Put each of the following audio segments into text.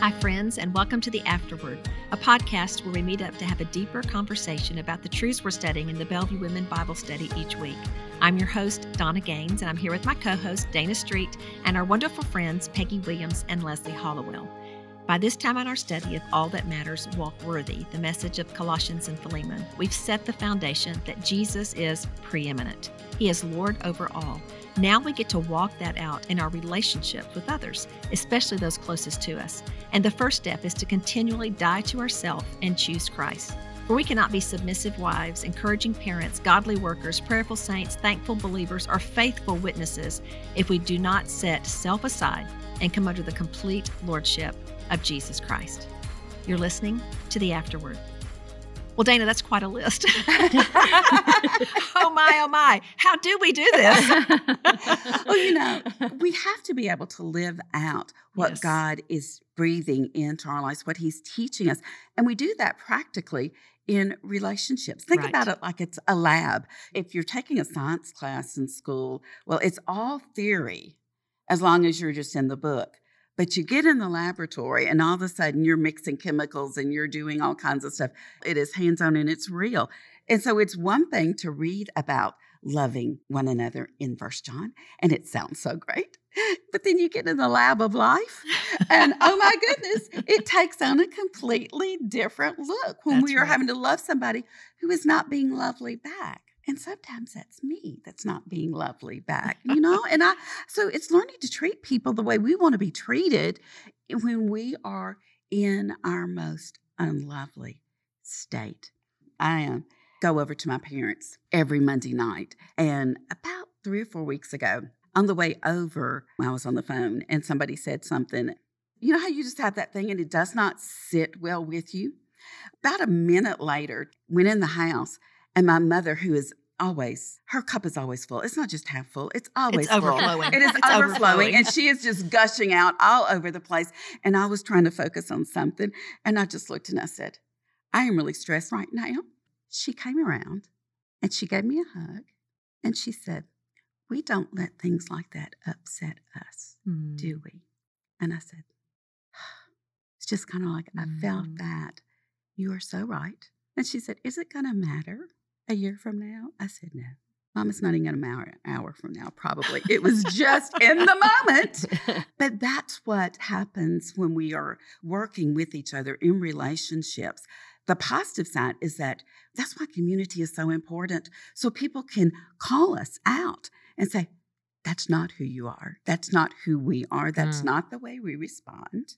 Hi, friends, and welcome to The Afterword, a podcast where we meet up to have a deeper conversation about the truths we're studying in the Bellevue Women Bible Study each week. I'm your host, Donna Gaines, and I'm here with my co host, Dana Street, and our wonderful friends, Peggy Williams and Leslie Hollowell. By this time in our study of All That Matters, Walk Worthy, the message of Colossians and Philemon, we've set the foundation that Jesus is preeminent. He is Lord over all. Now we get to walk that out in our relationships with others, especially those closest to us. And the first step is to continually die to ourselves and choose Christ. For we cannot be submissive wives, encouraging parents, godly workers, prayerful saints, thankful believers, or faithful witnesses if we do not set self aside and come under the complete lordship of Jesus Christ. You're listening to the Afterword. Well, Dana, that's quite a list. oh my, oh my. How do we do this? well, you know, we have to be able to live out what Yes. God is breathing into our lives, what He's teaching us. And we do that practically in relationships. Think Right. about it like it's a lab. If you're taking a science class in school, well, it's all theory as long as you're just in the book. But you get in the laboratory and all of a sudden you're mixing chemicals and you're doing all kinds of stuff. It is hands on and it's real. And so it's one thing to read about loving one another in First John, and it sounds so great. But then you get in the lab of life, and oh my goodness, it takes on a completely different look when That's we are right. having to love somebody who is not being lovely back. And sometimes that's me that's not being lovely back, you know? and I, so it's learning to treat people the way we want to be treated when we are in our most unlovely state. I um, go over to my parents every Monday night. And about three or four weeks ago, on the way over, I was on the phone and somebody said something. You know how you just have that thing and it does not sit well with you? About a minute later, went in the house, and my mother, who is always, her cup is always full. It's not just half full, it's always It's full. overflowing. It is It's overflowing, and she is just gushing out all over the place. And I was trying to focus on something, and I just looked and I said, I am really stressed right now. She came around and she gave me a hug and she said, We don't let things like that upset us, Hmm. do we? And I said, It's just kind of like I felt Mm. that. You are so right. And she said, Is it going to matter a year from now? I said, No. Mom, it's not even an hour, hour from now, probably. It was just in the moment. But that's what happens when we are working with each other in relationships. The positive side is that that's why community is so important. So people can call us out and say, that's not who you are. That's not who we are. That's Mm. not the way we respond.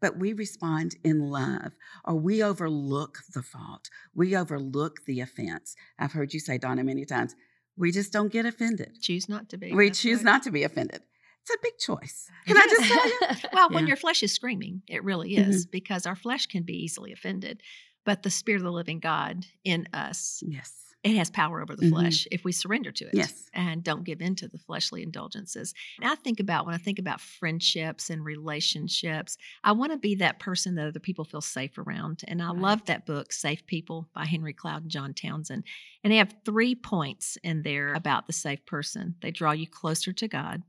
But we respond in love, or we overlook the fault. We overlook the offense. I've heard you say, Donna, many times, we just don't get offended. Choose not to be. We That's choose right. not to be offended. It's a big choice. Can I just tell you? Well, when your flesh is screaming, it really Mm-hmm. is, because our flesh can be easily offended. But the Spirit of the living God in us, Yes. it has power over the Mhm. flesh if we surrender to it Yes. and don't give in to the fleshly indulgences. And I think about when I think about friendships and relationships, I want to be that person that other people feel safe around. And I Right. love that book, Safe People by Henry Cloud and John Townsend. And they have three points in there about the safe person. They draw you closer to God,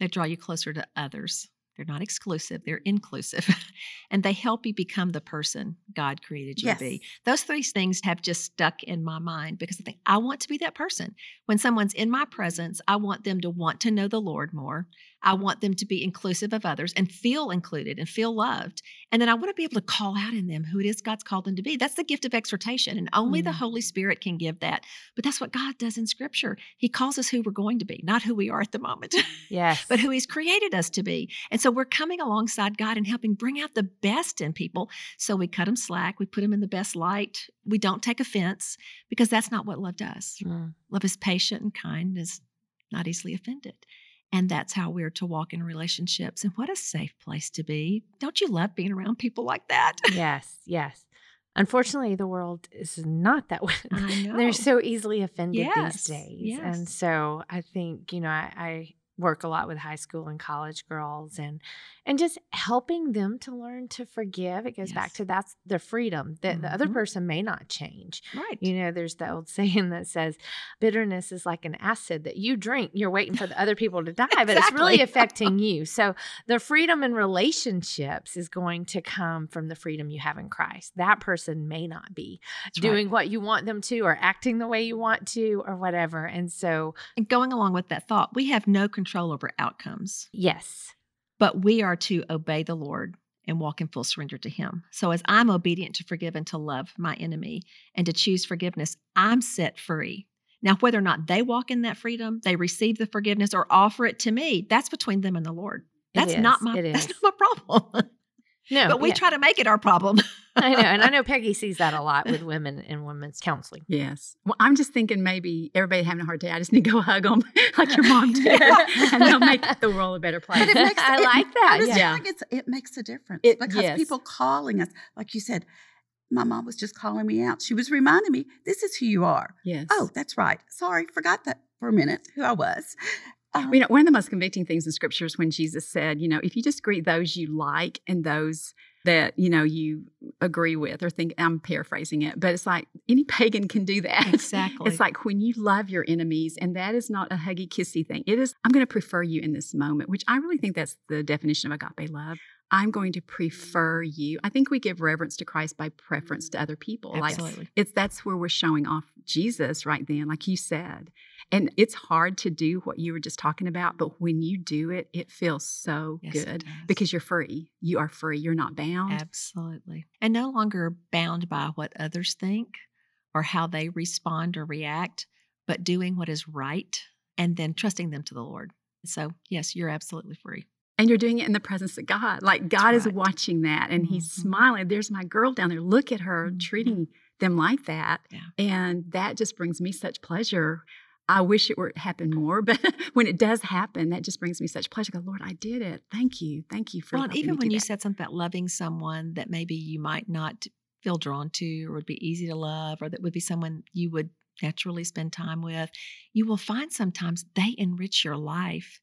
they draw you closer to others. They're not exclusive, they're inclusive. and they help you become the person God created you Yes. to be. Those three things have just stuck in my mind because I think I want to be that person. When someone's in my presence, I want them to want to know the Lord more. I want them to be inclusive of others and feel included and feel loved. And then I want to be able to call out in them who it is God's called them to be. That's the gift of exhortation. And only the Mm. Holy Spirit can give that. But that's what God does in Scripture. He calls us who we're going to be, not who we are at the moment. yes. but who he's created us to be. And so we're coming alongside God and helping bring out the best in people. So we cut them slack, we put them in the best light. We don't take offense because that's not what love does. Mm. Love is patient and kind, is not easily offended. And that's how we're to walk in relationships. And what a safe place to be. Don't you love being around people like that? yes, yes. Unfortunately, the world is not that way. I know. They're so easily offended Yes, these days. yes. And so I think, you know, I, I work a lot with high school and college girls and and just helping them to learn to forgive it goes back to that's the freedom that the other Mhm. person may not change. Right. you know there's the old saying that says bitterness is like an acid that you drink. You're waiting for the other people to die but it's really affecting you. So the freedom in relationships is going to come from the freedom you have in christ. That person may not be That's right. doing what you want them to or acting the way you want to or whatever and so And going along with that thought, we have no control over outcomes, yes but we are to obey the Lord and walk in full surrender to Him. So, as I'm obedient to forgive and to love my enemy and to choose forgiveness, I'm set free. Now, whether or not they walk in that freedom, they receive the forgiveness or offer it to me, that's between them and the Lord. That's not my that's not my problem. No but we yeah. try to make it our problem. I know, and I know Peggy sees that a lot with women in women's counseling. Yes. Well, I'm just thinking maybe everybody having a hard day. I just need to go hug them like your mom did, and they'll make the world a better place. But it makes I it- like that. I just Yeah. feel like it's, it makes a difference It- because yes. people calling us, like you said, my mom was just calling me out. She was reminding me, this is who you are. Yes. Oh, that's right. Sorry, forgot that for a minute, who I was. Um, You know, one of the most convicting things in scripture is when Jesus said, you know, if you just greet those you like and those that, you know, you agree with or think, I'm paraphrasing it, but it's like any pagan can do that. Exactly. It's like when you love your enemies, and that is not a huggy kissy thing. It is, I'm going to prefer you in this moment, which I really think that's the definition of agape love. I'm going to prefer you. I think we give reverence to Christ by preference to other people. Like Absolutely. it's that's where we're showing off Jesus right then, like you said. And it's hard to do what you were just talking about, but when you do it, it feels so Yes, good because you're free. You are free. You're not bound. Absolutely. And no longer bound by what others think or how they respond or react, but doing what is right and then trusting them to the Lord. So, yes, you're absolutely free. And you're doing it in the presence of God. Like God is watching that and He's Mhm. smiling. There's my girl down there. Look at her Mhm. treating them like that. Yeah. And that just brings me such pleasure. I wish it were happened more, but when it does happen, that just brings me such pleasure. Go, Lord, I did it. Thank you. Thank you for Well, even when you that. said something about loving someone that maybe you might not feel drawn to or would be easy to love or that would be someone you would naturally spend time with, you will find sometimes they enrich your life.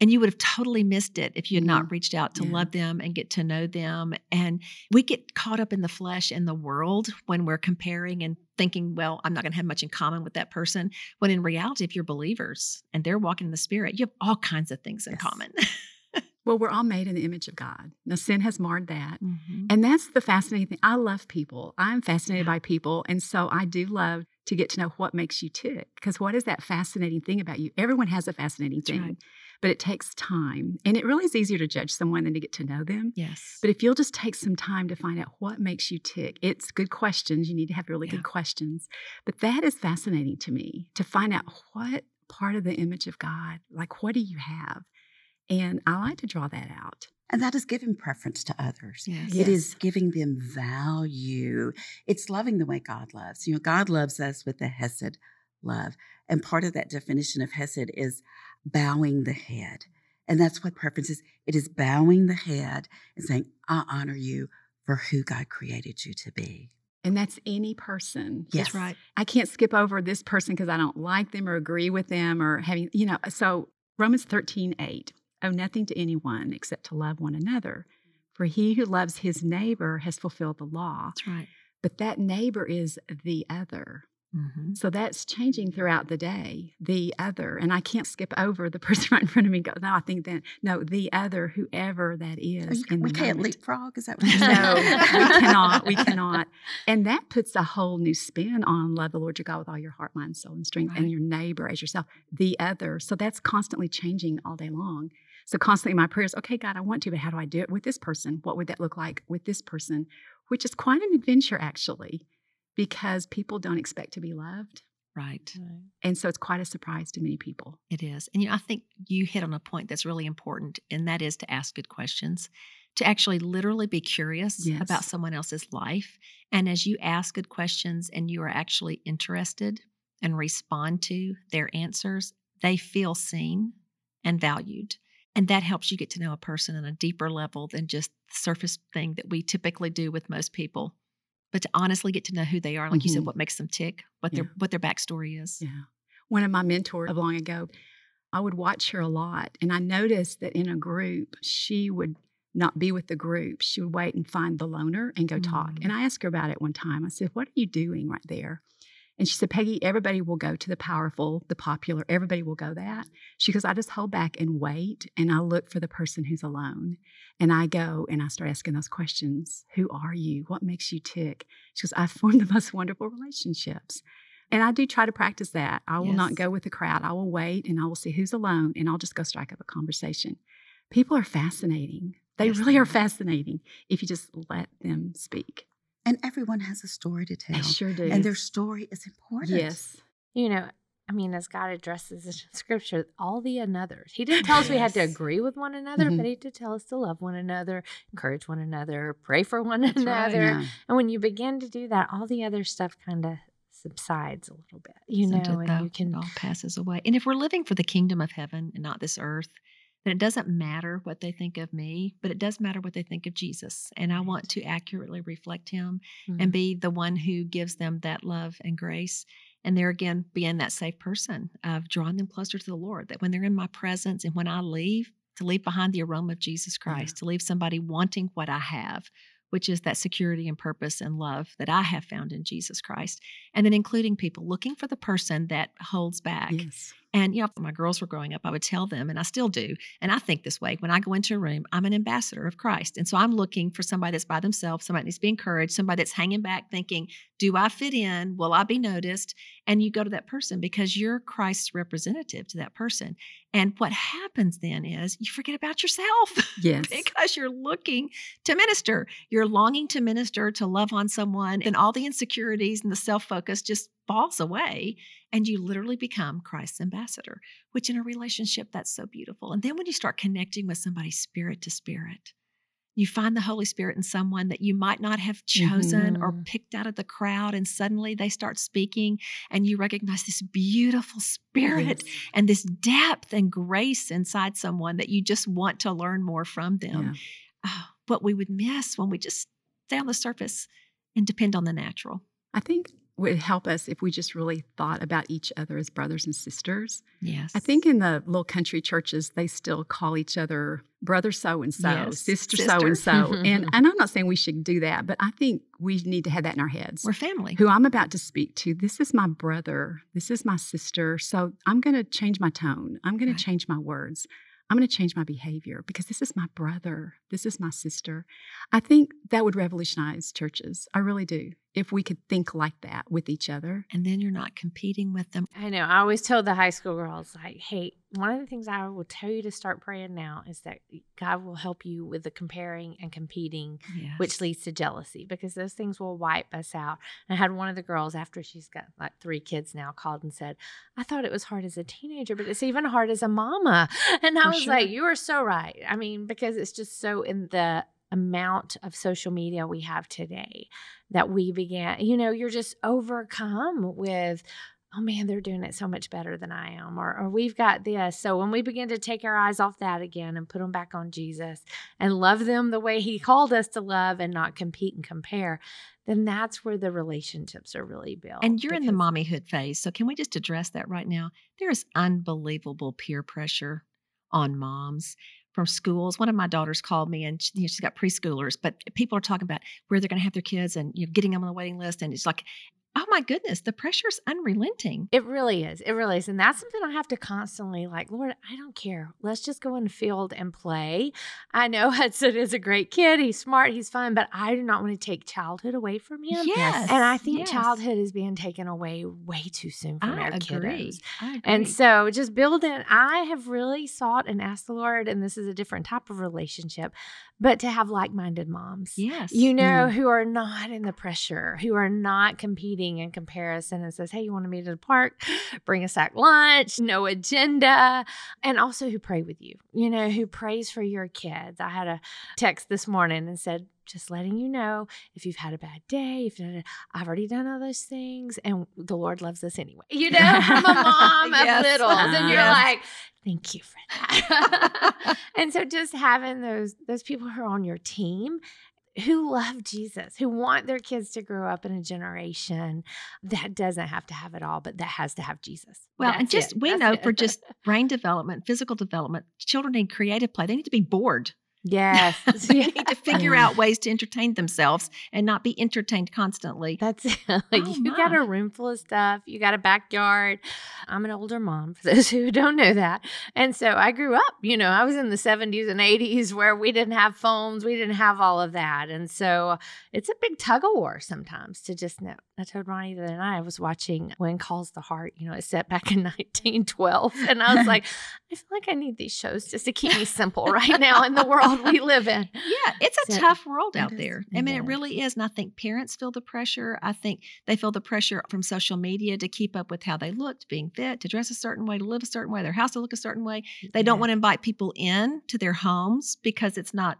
And you would have totally missed it if you had not reached out to Yeah. love them and get to know them. And we get caught up in the flesh and the world when we're comparing and thinking, well, I'm not going to have much in common with that person. When in reality, if you're believers and they're walking in the spirit, you have all kinds of things in Yes. common. well, we're all made in the image of God. Now, sin has marred that. Mhm. And that's the fascinating thing. I love people. I'm fascinated Yeah. by people. And so I do love to get to know what makes you tick. Because what is that fascinating thing about you? Everyone has a fascinating That's thing, right. But it takes time. And it really is easier to judge someone than to get to know them. Yes. But if you'll just take some time to find out what makes you tick, it's good questions. You need to have really Yeah. good questions. But that is fascinating to me to find out what part of the image of God, like what do you have? And I like to draw that out. and that is giving preference to others. Yes. It is giving them value. It's loving the way God loves. You know, God loves us with the Hesed love. And part of that definition of Hesed is bowing the head. And that's what preference is it is bowing the head and saying, I honor you for who God created you to be. And that's any person. Yes. That's right. I can't skip over this person because I don't like them or agree with them or having, you know, so Romans 13, 8, owe nothing to anyone except to love one another. For he who loves his neighbor has fulfilled the law. That's right. But that neighbor is the other. Mm-hmm. So that's changing throughout the day, the other. And I can't skip over the person right in front of me go, no, I think that, no, the other, whoever that is. You- in we can't moment. leapfrog. Is that what you're No, saying? we cannot. We cannot. And that puts a whole new spin on love the Lord your God with all your heart, mind, soul, and strength, Right. and your neighbor as yourself, the other. So that's constantly changing all day long. So constantly my prayers, okay, God, I want to, but how do I do it with this person? What would that look like with this person? Which is quite an adventure, actually, because people don't expect to be loved. Right. And so it's quite a surprise to many people. It is. And you know, I think you hit on a point that's really important, and that is to ask good questions, to actually literally be curious Yes. about someone else's life. And as you ask good questions and you are actually interested and respond to their answers, they feel seen and valued. And that helps you get to know a person on a deeper level than just the surface thing that we typically do with most people. But to honestly get to know who they are, like you said, Mhm. what makes them tick, what their what their backstory is. Yeah. One of my mentors of long ago, I would watch her a lot. And I noticed that in a group, she would not be with the group. She would wait and find the loner and go talk. Mm. And I asked her about it one time. I said, What are you doing right there? And she said, Peggy, everybody will go to the powerful, the popular, everybody will go that. She goes, I just hold back and wait and I look for the person who's alone. And I go and I start asking those questions Who are you? What makes you tick? She goes, I've formed the most wonderful relationships. And I do try to practice that. I will not go with the crowd. I will wait and I will see who's alone and I'll just go strike up a conversation. People are fascinating. They Yes, really are. fascinating if you just let them speak. And everyone has a story to tell. They sure do. And their story is important. yes. You know, I mean, as God addresses in Scripture, all the anothers. He didn't tell us we had to agree with one another, Mhm. but He did tell us to love one another, encourage one another, pray for one right. another. Yeah. And when you begin to do that, all the other stuff kind of subsides a little bit, you know, and you can. It all passes away. And if we're living for the kingdom of heaven and not this earth, then it doesn't matter what they think of me, but it does matter what they think of Jesus. And I want to accurately reflect him Mhm. and be the one who gives them that love and grace. And there again, being that safe person of drawing them closer to the Lord, that when they're in my presence and when I leave, to leave behind the aroma of Jesus Christ, to leave somebody wanting what I have, which is that security and purpose and love that I have found in Jesus Christ. And then including people looking for the person that holds back. Yes. And, you know, my girls were growing up, I would tell them, and I still do, and I think this way when I go into a room, I'm an ambassador of Christ. And so I'm looking for somebody that's by themselves, somebody that needs to be encouraged, somebody that's hanging back thinking, do I fit in? Will I be noticed? And you go to that person because you're Christ's representative to that person. And what happens then is you forget about yourself Yes. because you're looking to minister. You're longing to minister, to love on someone, and all the insecurities and the self focus just falls away. And you literally become Christ's ambassador, which in a relationship, that's so beautiful. And then when you start connecting with somebody spirit to spirit, you find the Holy Spirit in someone that you might not have chosen or Mhm. picked out of the crowd, and suddenly they start speaking, and you recognize this beautiful spirit Yes. and this depth and grace inside someone that you just want to learn more from them. Yeah. Oh, what we would miss when we just stay on the surface and depend on the natural. I think would help us if we just really thought about each other as brothers and sisters. Yes. I think in the little country churches, they still call each other brother so and so, sister so and so. And and I'm not saying we should do that, but I think we need to have that in our heads. we're family. Who I'm about to speak to, this is my brother, this is my sister. So I'm going to change my tone. I'm Right. to change my words. I'm going to change my behavior because this is my brother. This is my sister. I think that would revolutionize churches. I really do. If we could think like that with each other. and then you're not competing with them. I know. I always tell the high school girls, like, hey, one of the things I will tell you to start praying now is that God will help you with the comparing and competing, Yes. which leads to jealousy, because those things will wipe us out. And I had one of the girls, after she's got like three kids now, called and said, I thought it was hard as a teenager, but it's even hard as a mama. And I For was sure. like, you are so right. I mean, because it's just so in the amount of social media we have today that we began, you know, you're just overcome with, oh man, they're doing it so much better than I am, or, or we've got this. So when we begin to take our eyes off that again and put them back on Jesus and love them the way He called us to love and not compete and compare, then that's where the relationships are really built. and you're in the mommyhood phase. So can we just address that right now? There is unbelievable peer pressure on moms from schools. One of my daughters called me and she, you know, she's got preschoolers, but people are talking about where they're going to have their kids and you know, getting them on the waiting list. And it's like, oh my goodness, the pressure's unrelenting. It really is. It really is. And that's something I have to constantly like, Lord, I don't care. Let's just go in the field and play. I know Hudson is a great kid. He's smart. He's fun, but I do not want to take childhood away from him. Yes. And I think yes. childhood is being taken away way too soon from I our agree. kiddos. I agree. And so just building, I have really sought and asked the Lord, and this is a different type of relationship, but to have like minded moms. yes. You know, mm. who are not in the pressure, who are not competing in comparison and says, Hey, you want to meet at the park? Bring a sack lunch, no agenda. And also who pray with you, you know, who prays for your kids. I had a text this morning and said, just letting you know if you've had a bad day, if I've already done all those things, and the Lord loves us anyway. You know, from a mom Yes. of littles, and you're Yes. like, thank you for that. and so just having those those people who are on your team who love Jesus, who want their kids to grow up in a generation that doesn't have to have it all, but that has to have Jesus. Well, That's and just it. we That's know it. for just brain development, physical development, children need creative play. They need to be bored. Yes, they need to figure Yeah. out ways to entertain themselves and not be entertained constantly. That's it. Oh, you got a room full of stuff. You got a backyard. I'm an older mom, for those who don't know that. And so I grew up, you know, I was in the 70s and 80s where we didn't have phones, we didn't have all of that. And so it's a big tug of war sometimes to just know. I told Ronnie the other night I was watching When Calls the Heart, you know, it's set back in 1912. And I was like, I feel like I need these shows just to keep me simple right now in the world we live in. Yeah, it's a So- tough world out there. I mean, Yeah. it really is. And I think parents feel the pressure. I think they feel the pressure from social media to keep up with how they looked, being fit, to dress a certain way, to live a certain way, their house to look a certain way. They don't want to invite people in to their homes because it's not,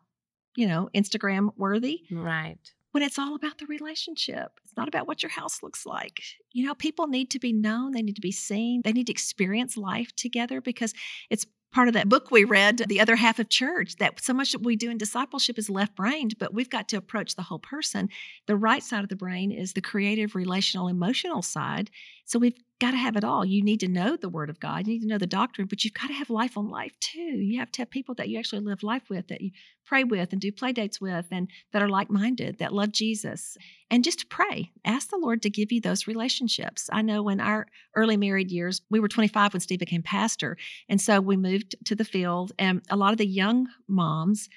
you know, Instagram worthy. Right. When it's all about the relationship, it's not about what your house looks like. You know, people need to be known, they need to be seen, they need to experience life together because it's part of that book we read, The Other Half of Church, that so much that we do in discipleship is left brained, but we've got to approach the whole person. The right side of the brain is the creative, relational, emotional side. So we've got to have it all. You need to know the Word of God, you need to know the doctrine, but you've got to have life on life too. You have to have people that you actually live life with, that you pray with and do play dates with, and that are like minded, that love Jesus. And just pray. Ask the Lord to give you those relationships. I know in our early married years, we were 25 when Steve became pastor. And so we moved to the field, and a lot of the young moms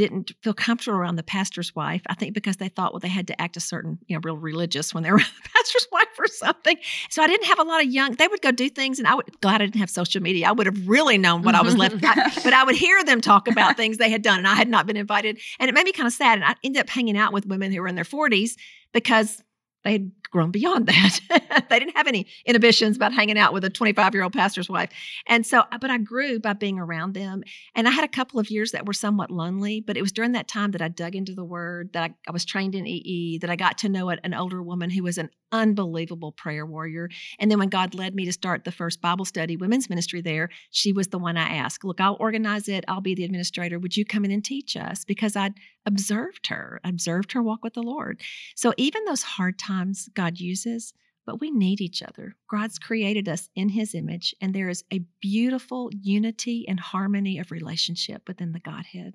didn't feel comfortable around the pastor's wife. I think because they thought, well, they had to act a certain, you know, real religious when they were the pastor's wife or something. So I didn't have a lot of young. They would go do things, and I would glad I didn't have social media. I would have really known what I was left. I- but I would hear them talk about things they had done, and I had not been invited, and it made me kind of sad. And I ended up hanging out with women who were in their forties because they had grown beyond that. they didn't have any inhibitions about hanging out with a 25 year old pastor's wife. And so, uh, but I grew by being around them. And I had a couple of years that were somewhat lonely, but it was during that time that I dug into the word, that I, I was trained in EE, that I got to know an older woman who was an unbelievable prayer warrior. And then when God led me to start the first Bible study women's ministry there, she was the one I asked, Look, I'll organize it, I'll be the administrator. Would you come in and teach us? Because I'd observed her, observed her walk with the Lord. So even those hard times God uses, but we need each other. God's created us in his image, and there is a beautiful unity and harmony of relationship within the Godhead.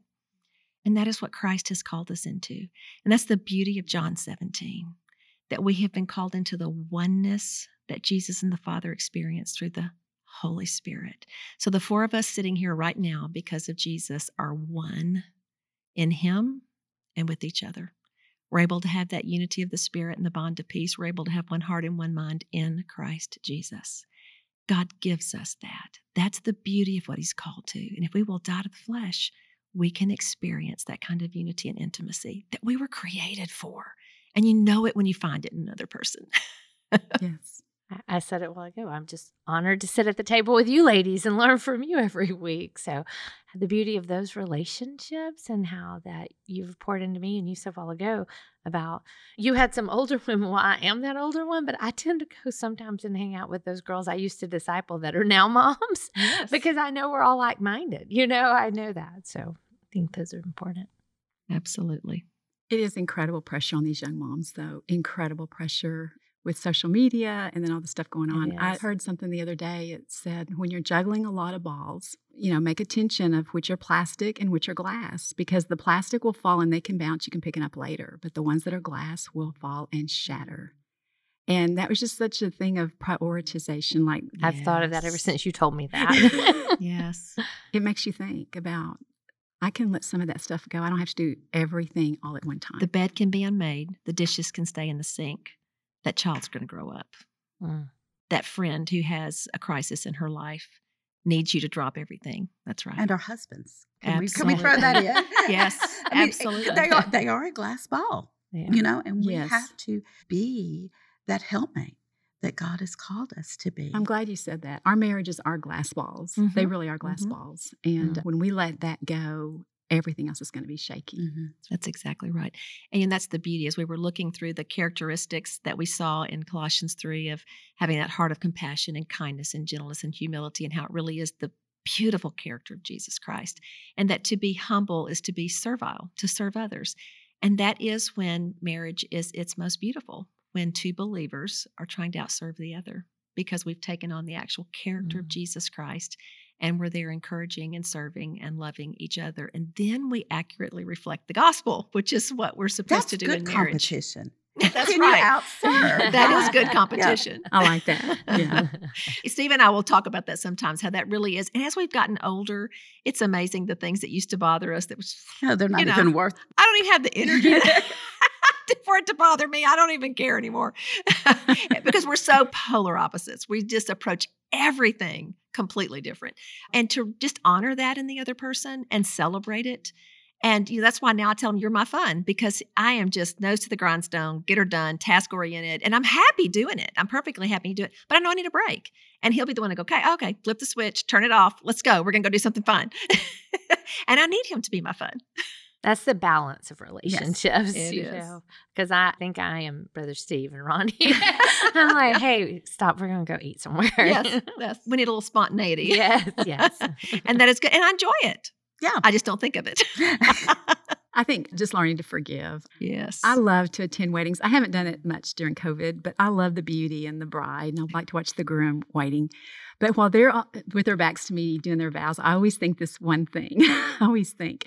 And that is what Christ has called us into. And that's the beauty of John 17, that we have been called into the oneness that Jesus and the Father experienced through the Holy Spirit. So the four of us sitting here right now, because of Jesus, are one in Him and with each other. We're able to have that unity of the Spirit and the bond of peace. We're able to have one heart and one mind in Christ Jesus. God gives us that. That's the beauty of what He's called to. And if we will die to the flesh, we can experience that kind of unity and intimacy that we were created for. And you know it when you find it in another person. Yes. I- I said it a while ago. I'm just honored to sit at the table with you ladies and learn from you every week. So, the beauty of those relationships and how that you've poured into me, and you said a while ago about you had some older women. Well, I am that older one, but I tend to go sometimes and hang out with those girls I used to disciple that are now moms because I know we're all like minded. You know, I know that. So, I think those are important. Absolutely. It is incredible pressure on these young moms, though. Incredible pressure with social media and then all the stuff going It on. I heard something the other day. It said, when you're juggling a lot of balls, you know, make attention of which are plastic and which are glass because the plastic will fall and they can bounce. You can pick it up later, but the ones that are glass will fall and shatter. And that was just such a thing of prioritization. Like I've thought of that ever since you told me that. Yes. it makes you think about, I can let some of that stuff go. I don't have to do everything all at one time. The bed can be unmade, the dishes can stay in the sink. That child's going to grow up. Mm. That friend who has a crisis in her life needs you to drop everything. That's right. and our husbands. Can we, can we throw that in? Yes, I mean, absolutely. They are they are a glass ball, Yeah. you know, and we Yes. have to be that helpmate that God has called us to be. I'm glad you said that. Our marriages are glass balls. They Mhm. really are glass Mhm. balls. And Mm. when we let that go, everything else is going to be shaky. Mhm. That's exactly right. And that's the beauty as we were looking through the characteristics that we saw in Colossians 3 of having that heart of compassion and kindness and gentleness and humility and how it really is the beautiful character of Jesus Christ. And that to be humble is to be servile, to serve others. And that is when marriage is its most beautiful, when two believers are trying to outserve the other because we've taken on the actual character of Mm. Jesus Christ and we're there encouraging and serving and loving each other. And then we accurately reflect the gospel, which is what we're supposed That's to do good in marriage. competition. That's Can right. you? That is good Yeah. competition. I like that. Yeah. Steve and I will talk about that sometimes, how that really is. And as we've gotten older, it's amazing the things that used to bother us that was, No, they're not You know, even worth. I don't even have the energy for it to bother me. I don't even care anymore because we're so polar opposites. We just approach everything completely different. And to just honor that in the other person and celebrate it. And you know, that's why now I tell them you're my fun because I am just nose to the grindstone, get her done, task oriented, and I'm happy doing it. I'm perfectly happy to do it, but I know I need a break. And he'll be the one to go, okay, okay, flip the switch, turn it off, let's go. We're gonna go do something fun. and I need him to be my fun. That's the balance of relationships, it you is. know. Because I think I am Brother Steve and Ronnie. I'm like, hey, stop. We're going to go eat somewhere. Yes, yes. We need a little spontaneity. yes, yes. and that is good. And I enjoy it. Yeah. I just don't think of it. I think just learning to forgive. yes. I love to attend weddings. I haven't done it much during COVID, but I love the beauty and the bride, and I like to watch the groom waiting. But while they're all- with their backs to me doing their vows, I always think this one thing. I always think,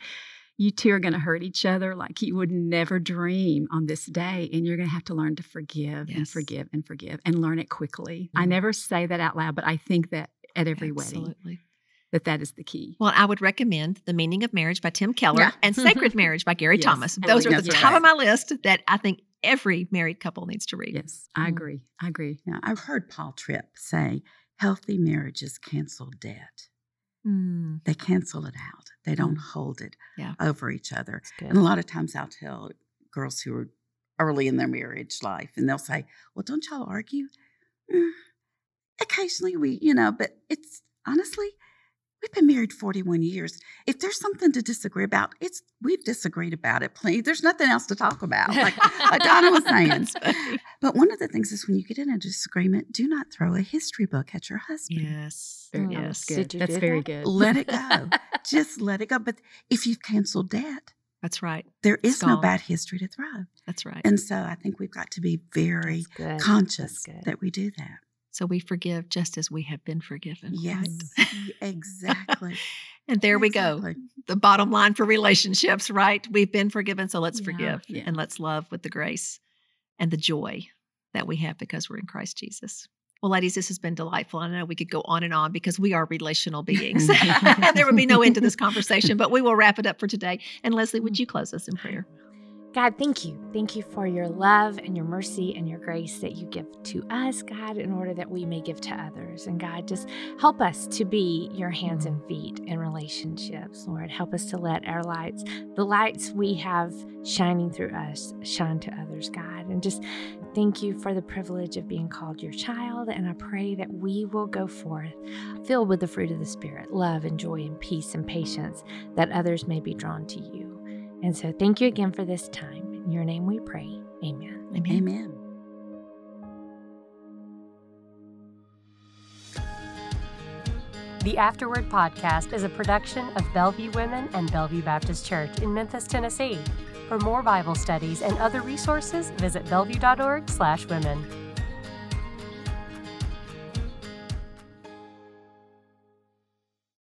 you two are going to hurt each other like you would never dream on this day, and you're going to have to learn to forgive and forgive and forgive and learn it quickly. I Mhm. never say that out loud, but I think that at every wedding Absolutely. that that is the key. Well, I would recommend The Meaning of Marriage by Tim Keller Yeah. and Sacred Marriage by Gary Yes. Thomas. Those are the yes. top of my list that I think every married couple needs to read. Yes, I Mm. agree. I agree. Now, I've heard Paul Tripp say healthy marriages cancel debt. Mm, They cancel it out. They don't hold it Yeah. over each other. And a lot of times I'll tell girls who are early in their marriage life, and they'll say, Well, don't y'all argue? "Mm, occasionally we, you know, but it's honestly, we've been married 41 years. If there's something to disagree about, it's we've disagreed about it. Please, there's nothing else to talk about. Like, like Donna was saying. But one of the things is when you get in a disagreement, do not throw a history book at your husband. Yes. Oh, very, that's yes. good. Did you That's do very that? good. Let it go. Just let it go. But if you've canceled debt, That's right. There is no bad history to throw. That's right. And so I think we've got to be very conscious that we do that. So we forgive just as we have been forgiven. Yes, right? exactly. and there we go. The bottom line for relationships, right? We've been forgiven, so let's Yeah, forgive yeah. and let's love with the grace and the joy that we have because we're in Christ Jesus. Well, ladies, this has been delightful. I know we could go on and on because we are relational beings. and there would be no end to this conversation, but we will wrap it up for today. And Leslie, would you close us in prayer? God, thank you. Thank you for your love and your mercy and your grace that you give to us, God, in order that we may give to others. And God, just help us to be your hands and feet in relationships, Lord. Help us to let our lights, the lights we have shining through us, shine to others, God. And just thank you for the privilege of being called your child. And I pray that we will go forth filled with the fruit of the Spirit love and joy and peace and patience, that others may be drawn to you. And so, thank you again for this time. In your name we pray. Amen. Amen. The Afterword podcast is a production of Bellevue Women and Bellevue Baptist Church in Memphis, Tennessee. For more Bible studies and other resources, visit bellevue.org/women.